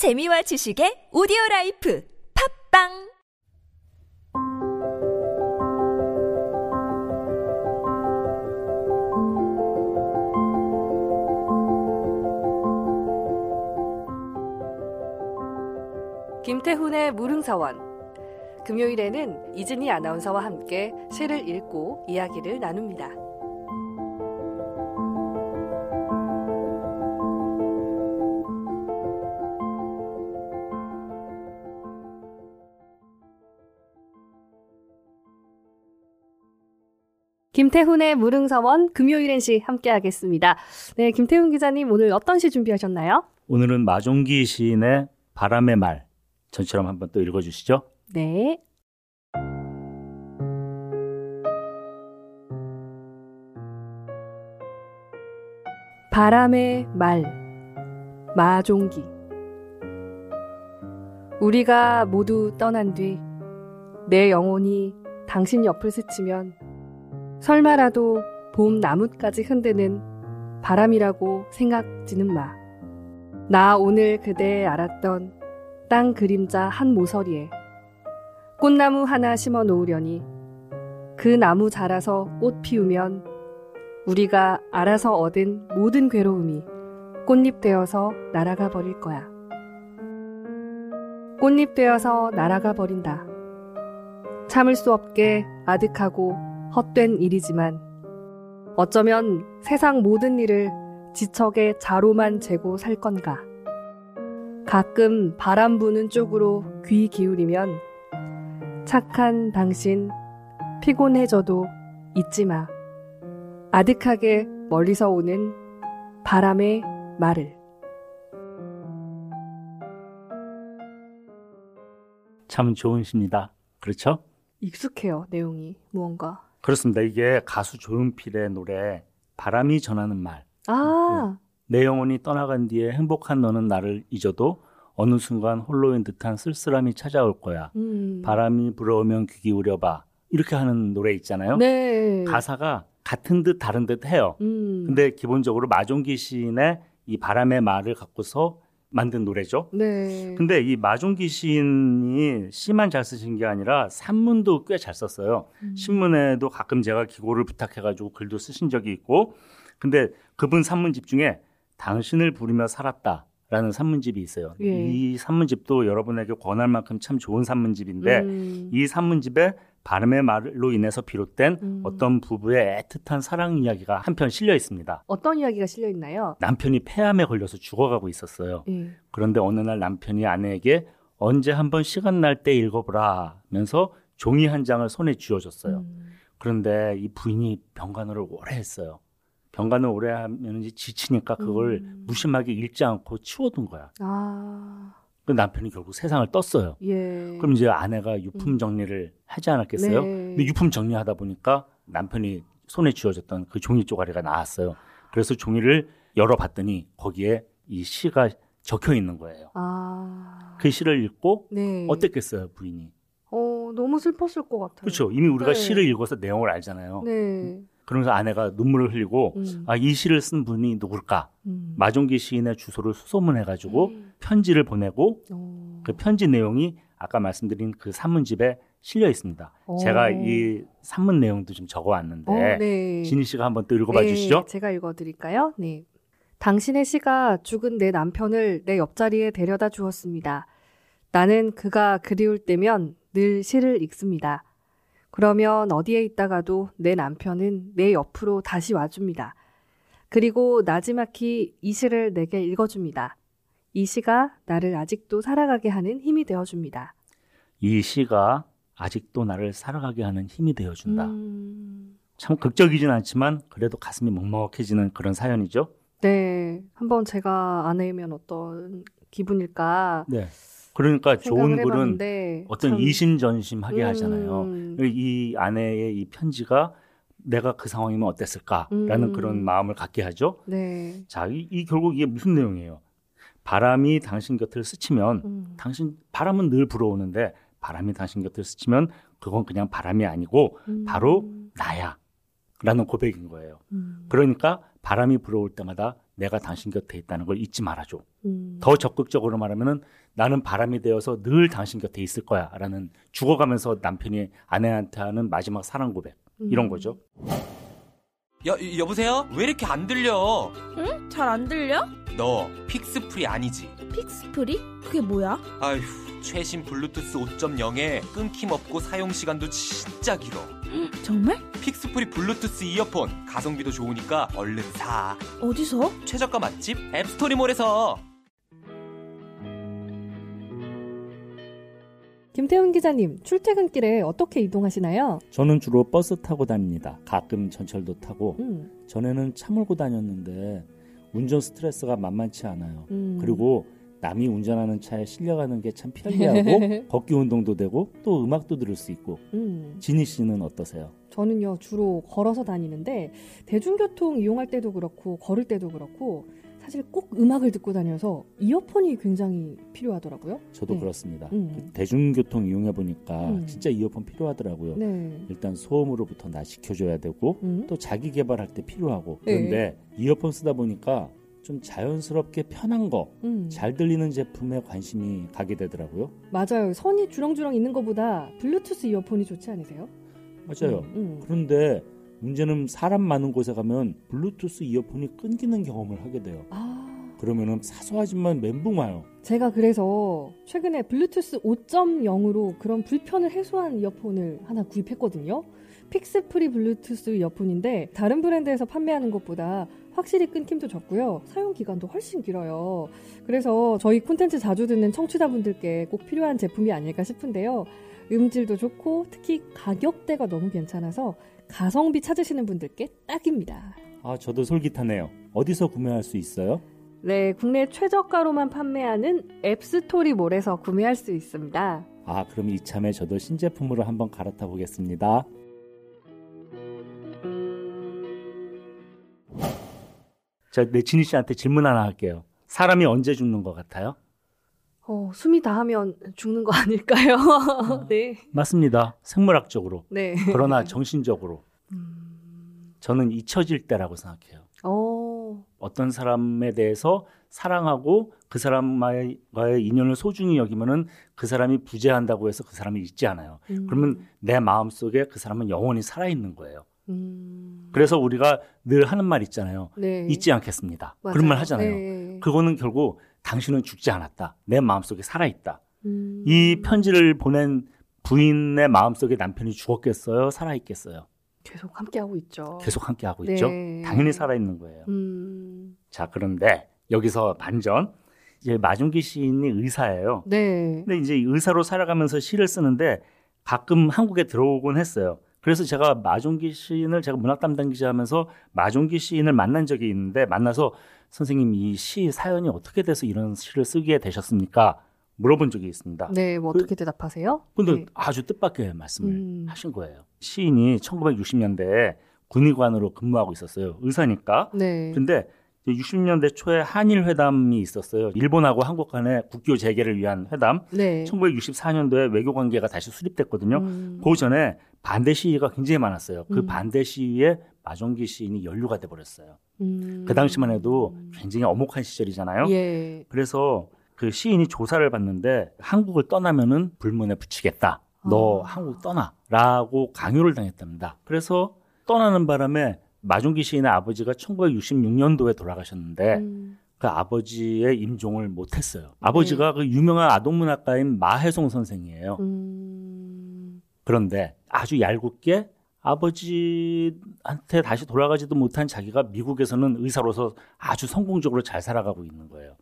재미와 지식의 오디오 라이프 팟빵 김태훈의 무릉사원 금요일에는 이진희 아나운서와 함께 시를 읽고 이야기를 나눕니다. 김태훈의 무릉서원 금요일엔 시 함께하겠습니다. 네, 김태훈 기자님 오늘 어떤 시 준비하셨나요? 오늘은 마종기 시인의 바람의 말 전처럼 한번 또 읽어주시죠. 네. 바람의 말 마종기 우리가 모두 떠난 뒤 내 영혼이 당신 옆을 스치면 설마라도 봄 나뭇가지 흔드는 바람이라고 생각지는 마. 나 오늘 그대 알았던 땅 그림자 한 모서리에 꽃나무 하나 심어 놓으려니 그 나무 자라서 꽃 피우면 우리가 알아서 얻은 모든 괴로움이 꽃잎 되어서 날아가 버릴 거야. 꽃잎 되어서 날아가 버린다. 참을 수 없게 아득하고 헛된 일이지만 어쩌면 세상 모든 일을 지척의 자로만 재고 살 건가. 가끔 바람 부는 쪽으로 귀 기울이면 착한 당신 피곤해져도 잊지 마. 아득하게 멀리서 오는 바람의 말을. 참 좋은 시입니다. 그렇죠? 익숙해요, 내용이. 무언가. 그렇습니다. 이게 가수 조용필의 노래 바람이 전하는 말. 아, 내 영혼이 떠나간 뒤에 행복한 너는 나를 잊어도 어느 순간 홀로인 듯한 쓸쓸함이 찾아올 거야. 음. 바람이 불어오면 귀 기울여봐. 이렇게 하는 노래 있잖아요. 네. 가사가 같은 듯 다른 듯 해요. 음. 근데 기본적으로 마종기 시인의 이 바람의 말을 갖고서 만든 노래죠. 네. 근데 이 마종기 시인이 시만 잘 쓰신 게 아니라 산문도 꽤 잘 썼어요. 음. 신문에도 가끔 제가 기고를 부탁해가지고 글도 쓰신 적이 있고, 근데 그분 산문집 중에 당신을 부르며 살았다 라는 산문집이 있어요. 예. 이 산문집도 여러분에게 권할 만큼 참 좋은 산문집인데 음. 이 산문집에 바람의 말로 인해서 비롯된 음. 어떤 부부의 애틋한 사랑 이야기가 한편 실려 있습니다. 어떤 이야기가 실려 있나요? 남편이 폐암에 걸려서 죽어가고 있었어요. 예. 그런데 어느 날 남편이 아내에게 언제 한번 시간 날 때 읽어보라면서 종이 한 장을 손에 쥐어줬어요. 음. 그런데 이 부인이 병간호를 오래 했어요. 병간호 오래 하면 지치니까 그걸 음. 무심하게 읽지 않고 치워둔 거야. 아, 그 남편이 결국 세상을 떴어요. 예. 그럼 이제 아내가 유품 정리를 하지 않았겠어요? 네. 근데 유품 정리하다 보니까 남편이 손에 쥐어졌던 그 종이 쪼가리가 나왔어요. 그래서 종이를 열어봤더니 거기에 이 시가 적혀 있는 거예요. 아. 그 시를 읽고 네. 어땠겠어요, 부인이? 어, 너무 슬펐을 것 같아요. 그렇죠. 이미 우리가 네. 시를 읽어서 내용을 알잖아요. 네. 그러면서 아내가 눈물을 흘리고 음. 아, 이 시를 쓴 분이 누굴까? 음. 마종기 시인의 주소를 수소문해가지고 음. 편지를 보내고 어. 그 편지 내용이 아까 말씀드린 그 산문집에 실려 있습니다. 어. 제가 이 산문 내용도 좀 적어왔는데 어, 네. 진희 씨가 한번 또 읽어봐 네, 주시죠. 제가 읽어드릴까요? 네. 당신의 시가 죽은 내 남편을 내 옆자리에 데려다 주었습니다. 나는 그가 그리울 때면 늘 시를 읽습니다. 그러면 어디에 있다가도 내 남편은 내 옆으로 다시 와줍니다. 그리고 나지막히 이 시를 내게 읽어줍니다. 이 시가 나를 아직도 살아가게 하는 힘이 되어줍니다. 이 시가 아직도 나를 살아가게 하는 힘이 되어준다. 음, 참 극적이진 않지만 그래도 가슴이 먹먹해지는 그런 사연이죠. 네. 한번 제가 아내면 어떤 기분일까 네. 그러니까 좋은 글은 해봤는데 어떤 참- 이심전심하게 음, 하잖아요. 이 아내의 이 편지가 내가 그 상황이면 어땠을까라는 음. 그런 마음을 갖게 하죠. 네. 자, 이, 이 결국 이게 무슨 내용이에요? 바람이 당신 곁을 스치면 음. 당신 바람은 늘 불어오는데 바람이 당신 곁을 스치면 그건 그냥 바람이 아니고 음. 바로 나야. 라는 고백인 거예요. 음. 그러니까 바람이 불어올 때마다 내가 당신 곁에 있다는 걸 잊지 말아줘. 음. 더 적극적으로 말하면은 나는 바람이 되어서 늘 당신 곁에 있을 거야라는 죽어가면서 남편이 아내한테 하는 마지막 사랑 고백 이런 음. 거죠. 여, 여보세요? 왜 이렇게 안 들려? 응? 잘 안 들려? 너 픽스프리 아니지? 픽스프리? 그게 뭐야? 아휴, 최신 블루투스 5.0에 끊김 없고 사용 시간도 진짜 길어. 정말? 픽스프리 블루투스 이어폰 가성비도 좋으니까 얼른 사. 어디서? 최저가 맛집 앱스토리몰에서. 김태훈 기자님, 출퇴근길에 어떻게 이동하시나요? 저는 주로 버스 타고 다닙니다. 가끔 전철도 타고 음. 전에는 차 몰고 다녔는데 운전 스트레스가 만만치 않아요. 음. 그리고 남이 운전하는 차에 실려가는 게 참 편리하고 걷기 운동도 되고 또 음악도 들을 수 있고 음. 진희 씨는 어떠세요? 저는요 주로 걸어서 다니는데 대중교통 이용할 때도 그렇고 걸을 때도 그렇고 사실 꼭 음악을 듣고 다녀서 이어폰이 굉장히 필요하더라고요. 저도 네. 그렇습니다. 음. 그 대중교통 이용해 보니까 음. 진짜 이어폰 필요하더라고요. 네. 일단 소음으로부터 나 지켜줘야 되고 음. 또 자기 개발할 때 필요하고 네. 그런데 이어폰 쓰다 보니까 좀 자연스럽게 편한 거, 음. 잘 들리는 제품에 관심이 가게 되더라고요. 맞아요. 선이 주렁주렁 있는 것보다 블루투스 이어폰이 좋지 않으세요? 맞아요. 음, 음. 그런데 문제는 사람 많은 곳에 가면 블루투스 이어폰이 끊기는 경험을 하게 돼요. 아, 그러면은 사소하지만 멘붕 와요. 제가 그래서 최근에 블루투스 5.0으로 그런 불편을 해소한 이어폰을 하나 구입했거든요. 픽스프리 블루투스 이어폰인데 다른 브랜드에서 판매하는 것보다 확실히 끊김도 적고요. 사용 기간도 훨씬 길어요. 그래서 저희 콘텐츠 자주 듣는 청취자분들께 꼭 필요한 제품이 아닐까 싶은데요. 음질도 좋고 특히 가격대가 너무 괜찮아서 가성비 찾으시는 분들께 딱입니다. 아, 저도 솔깃하네요. 어디서 구매할 수 있어요? 네, 국내 최저가로만 판매하는 앱스토리몰에서 구매할 수 있습니다. 아, 그럼 이참에 저도 신제품으로 한번 갈아타 보겠습니다. 자, 내 진희 씨한테 질문 하나 할게요. 사람이 언제 죽는 것 같아요? 어, 숨이 다하면 죽는 거 아닐까요? 네. 맞습니다. 생물학적으로. 네. 그러나 정신적으로. 음, 저는 잊혀질 때라고 생각해요. 어, 어떤 사람에 대해서 사랑하고 그 사람과의 인연을 소중히 여기면은 그 사람이 부재한다고 해서 그 사람이 잊지 않아요. 음, 그러면 내 마음 속에 그 사람은 영원히 살아 있는 거예요. 음, 그래서 우리가 늘 하는 말 있잖아요. 네. 잊지 않겠습니다. 맞아요. 그런 말 하잖아요. 네. 그거는 결국 당신은 죽지 않았다. 내 마음 속에 살아있다. 음, 이 편지를 보낸 부인의 마음 속에 남편이 죽었겠어요? 살아있겠어요? 계속 함께하고 있죠. 계속 함께하고 네. 있죠? 당연히 살아있는 거예요. 음, 자, 그런데 여기서 반전. 이제 마중기 시인이 의사예요. 네. 근데 이제 의사로 살아가면서 시를 쓰는데 가끔 한국에 들어오곤 했어요. 그래서 제가 마종기 시인을 제가 문학 담당 기자하면서 마종기 시인을 만난 적이 있는데 만나서 선생님 이 시 사연이 어떻게 돼서 이런 시를 쓰게 되셨습니까? 물어본 적이 있습니다. 네, 뭐 어떻게 대답하세요? 근데 네. 아주 뜻밖의 말씀을 음. 하신 거예요. 시인이 1960년대에 군의관으로 근무하고 있었어요. 의사니까. 네. 근데 60년대 초에 한일 회담이 있었어요. 일본하고 한국 간의 국교 재개를 위한 회담. 네. 1964년도에 외교 관계가 다시 수립됐거든요. 음, 그 전에 반대 시위가 굉장히 많았어요. 그 음. 반대 시위에 마종기 시인이 연루가 돼 버렸어요. 음, 그 당시만 해도 굉장히 엄혹한 시절이잖아요. 예. 그래서 그 시인이 조사를 받는데 한국을 떠나면은 불문에 붙이겠다. 너 아. 한국 떠나라고 강요를 당했답니다. 그래서 떠나는 바람에 마종기 시인의 아버지가 1966년도에 돌아가셨는데 음, 그 아버지의 임종을 못했어요. 아버지가 그 유명한 아동문학가인 마혜송 선생이에요. 음, 그런데 아주 얄궂게 아버지한테 다시 돌아가지도 못한 자기가 미국에서는 의사로서 아주 성공적으로 잘 살아가고 있는 거예요.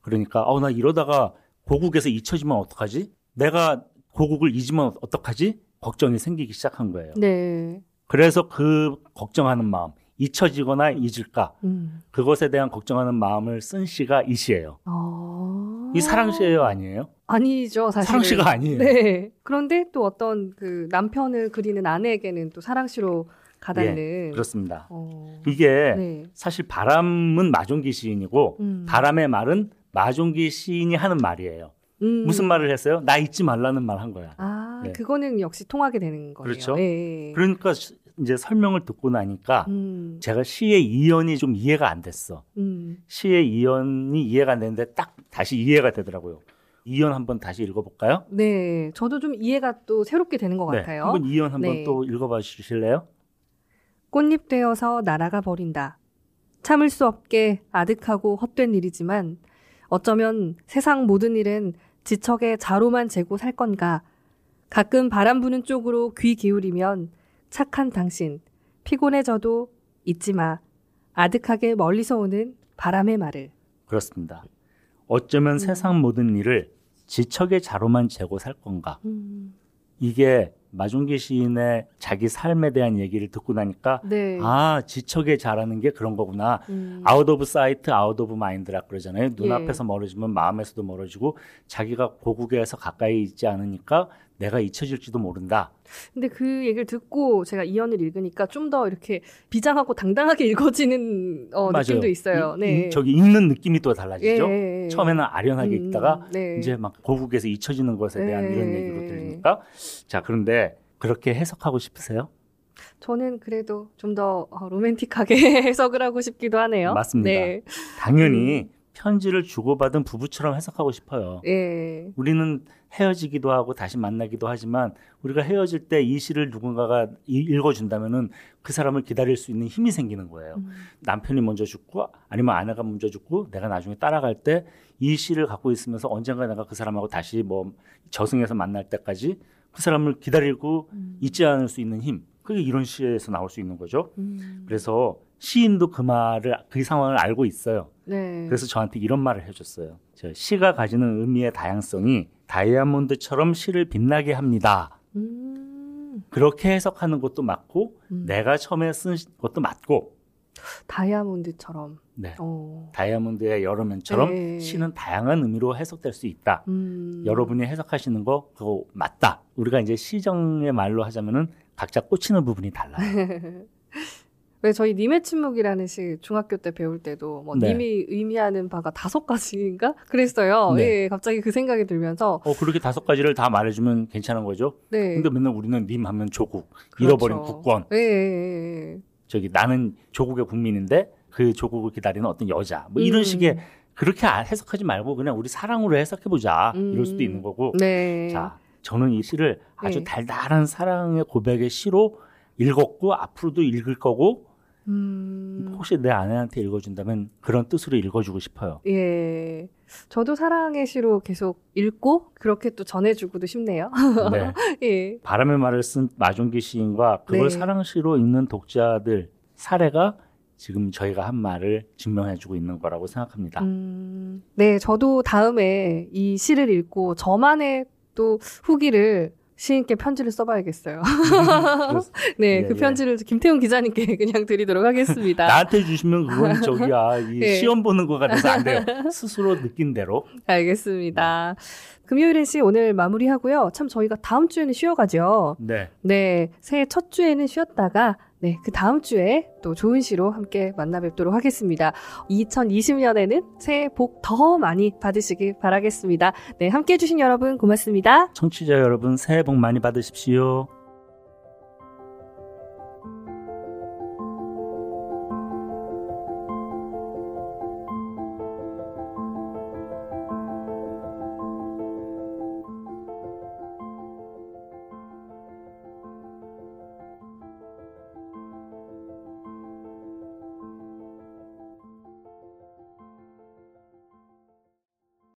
그러니까 어 나 이러다가 고국에서 잊혀지면 어떡하지? 내가 고국을 잊으면 어떡하지? 걱정이 생기기 시작한 거예요. 네. 그래서 그 걱정하는 마음, 잊혀지거나 잊을까? 음. 그것에 대한 걱정하는 마음을 쓴 시가 이 시예요. 아. 이 사랑 시예요, 아니에요? 아니죠, 사실. 사랑 시가 아니에요. 네. 그런데 또 어떤 그 남편을 그리는 아내에게는 또 사랑 시로 가닿는. 예, 그렇습니다. 어. 이게 네. 사실 바람은 마종기 시인이고 음. 바람의 말은 마종기 시인이 하는 말이에요. 음. 무슨 말을 했어요? 나 잊지 말라는 말 한 거야. 아, 네. 그거는 역시 통하게 되는 거예요. 그렇죠. 예. 그러니까 시- 이제 설명을 듣고 나니까 음, 제가 시의 이연이 좀 이해가 안 됐어. 음. 시의 이연이 이해가 안 되는데 딱 다시 이해가 되더라고요. 이연 한번 다시 읽어볼까요? 네, 저도 좀 이해가 또 새롭게 되는 것 네, 같아요. 한번 이연 한번 네. 또 읽어봐 주실래요? 꽃잎 되어서 날아가 버린다. 참을 수 없게 아득하고 헛된 일이지만 어쩌면 세상 모든 일은 지척에 자로만 재고 살 건가. 가끔 바람 부는 쪽으로 귀 기울이면 착한 당신, 피곤해져도 잊지 마. 아득하게 멀리서 오는 바람의 말을. 그렇습니다. 어쩌면 음. 세상 모든 일을 지척의 자로만 재고 살 건가? 음, 이게 마종기 시인의 자기 삶에 대한 얘기를 듣고 나니까 네. 아 지척의 자라는 게 그런 거구나. 음, out of sight, out of mind라 그러잖아요. 예. 눈앞에서 멀어지면 마음에서도 멀어지고 자기가 고국에서 가까이 있지 않으니까 내가 잊혀질지도 모른다. 근데 그 얘기를 듣고 제가 이연을 읽으니까 좀 더 이렇게 비장하고 당당하게 읽어지는 어. 느낌도 있어요. 이- 네. 이- 저기 읽는 느낌이 또 달라지죠. 예, 예. 처음에는 아련하게 음, 읽다가 네. 이제 막 고국에서 잊혀지는 것에 대한 네. 이런 얘기로 들리니까 자 그런데 그렇게 해석하고 싶으세요? 저는 그래도 좀 더 로맨틱하게 해석을 하고 싶기도 하네요. 맞습니다. 네. 당연히 편지를 주고받은 부부처럼 해석하고 싶어요. 예. 우리는 헤어지기도 하고 다시 만나기도 하지만 우리가 헤어질 때 이 시를 누군가가 이- 읽어준다면은 그 사람을 기다릴 수 있는 힘이 생기는 거예요. 음. 남편이 먼저 죽고 아니면 아내가 먼저 죽고 내가 나중에 따라갈 때 이 시를 갖고 있으면서 언젠가 내가 그 사람하고 다시 뭐 저승에서 만날 때까지 그 사람을 기다리고 음. 잊지 않을 수 있는 힘. 그게 이런 시에서 나올 수 있는 거죠. 음. 그래서 시인도 그 말을 그 상황을 알고 있어요. 네. 그래서 저한테 이런 말을 해줬어요. 저 시가 가지는 의미의 다양성이 다이아몬드처럼 시를 빛나게 합니다. 음. 그렇게 해석하는 것도 맞고 음. 내가 처음에 쓴 것도 맞고 다이아몬드처럼. 네. 어. 다이아몬드의 여러 면처럼 네. 시는 다양한 의미로 해석될 수 있다. 음. 여러분이 해석하시는 거 그거 맞다. 우리가 이제 시정의 말로 하자면은 각자 꽂히는 부분이 달라요. 왜 저희 님의 침묵이라는 시 중학교 때 배울 때도 뭐 네. 님이 의미하는 바가 다섯 가지인가 그랬어요. 네. 예, 갑자기 그 생각이 들면서 어 그렇게 다섯 가지를 다 말해주면 괜찮은 거죠. 네. 근데 맨날 우리는 님 하면 조국, 그렇죠. 잃어버린 국권, 예, 예, 예. 저기 나는 조국의 국민인데 그 조국을 기다리는 어떤 여자, 뭐 이런 음. 식의 그렇게 아- 해석하지 말고 그냥 우리 사랑으로 해석해 보자 음. 이럴 수도 있는 거고. 네. 자, 저는 이 시를 아주 네. 달달한 사랑의 고백의 시로 읽었고 앞으로도 읽을 거고 음. 혹시 내 아내한테 읽어준다면 그런 뜻으로 읽어주고 싶어요. 예. 저도 사랑의 시로 계속 읽고 그렇게 또 전해주고도 싶네요. 네. 예. 바람의 말을 쓴 마종기 시인과 그걸 네. 사랑시로 읽는 독자들 사례가 지금 저희가 한 말을 증명해주고 있는 거라고 생각합니다. 음, 네, 저도 다음에 이 시를 읽고 저만의 또 후기를 시인께 편지를 써봐야겠어요. 네, 예, 그 예. 편지를 김태훈 기자님께 그냥 드리도록 하겠습니다. 나한테 주시면 그건 저기야 이 네. 시험 보는 거 같아서 안 돼요. 스스로 느낀 대로. 알겠습니다. 금요일엔 시 오늘 마무리하고요. 참 저희가 다음 주에는 쉬어가죠. 네. 네, 새해 첫 주에는 쉬었다가 네, 그 다음 주에 또 좋은 시로 함께 만나 뵙도록 하겠습니다. 2020년에는 새해 복 더 많이 받으시길 바라겠습니다. 네, 함께 해주신 여러분 고맙습니다. 청취자 여러분 새해 복 많이 받으십시오.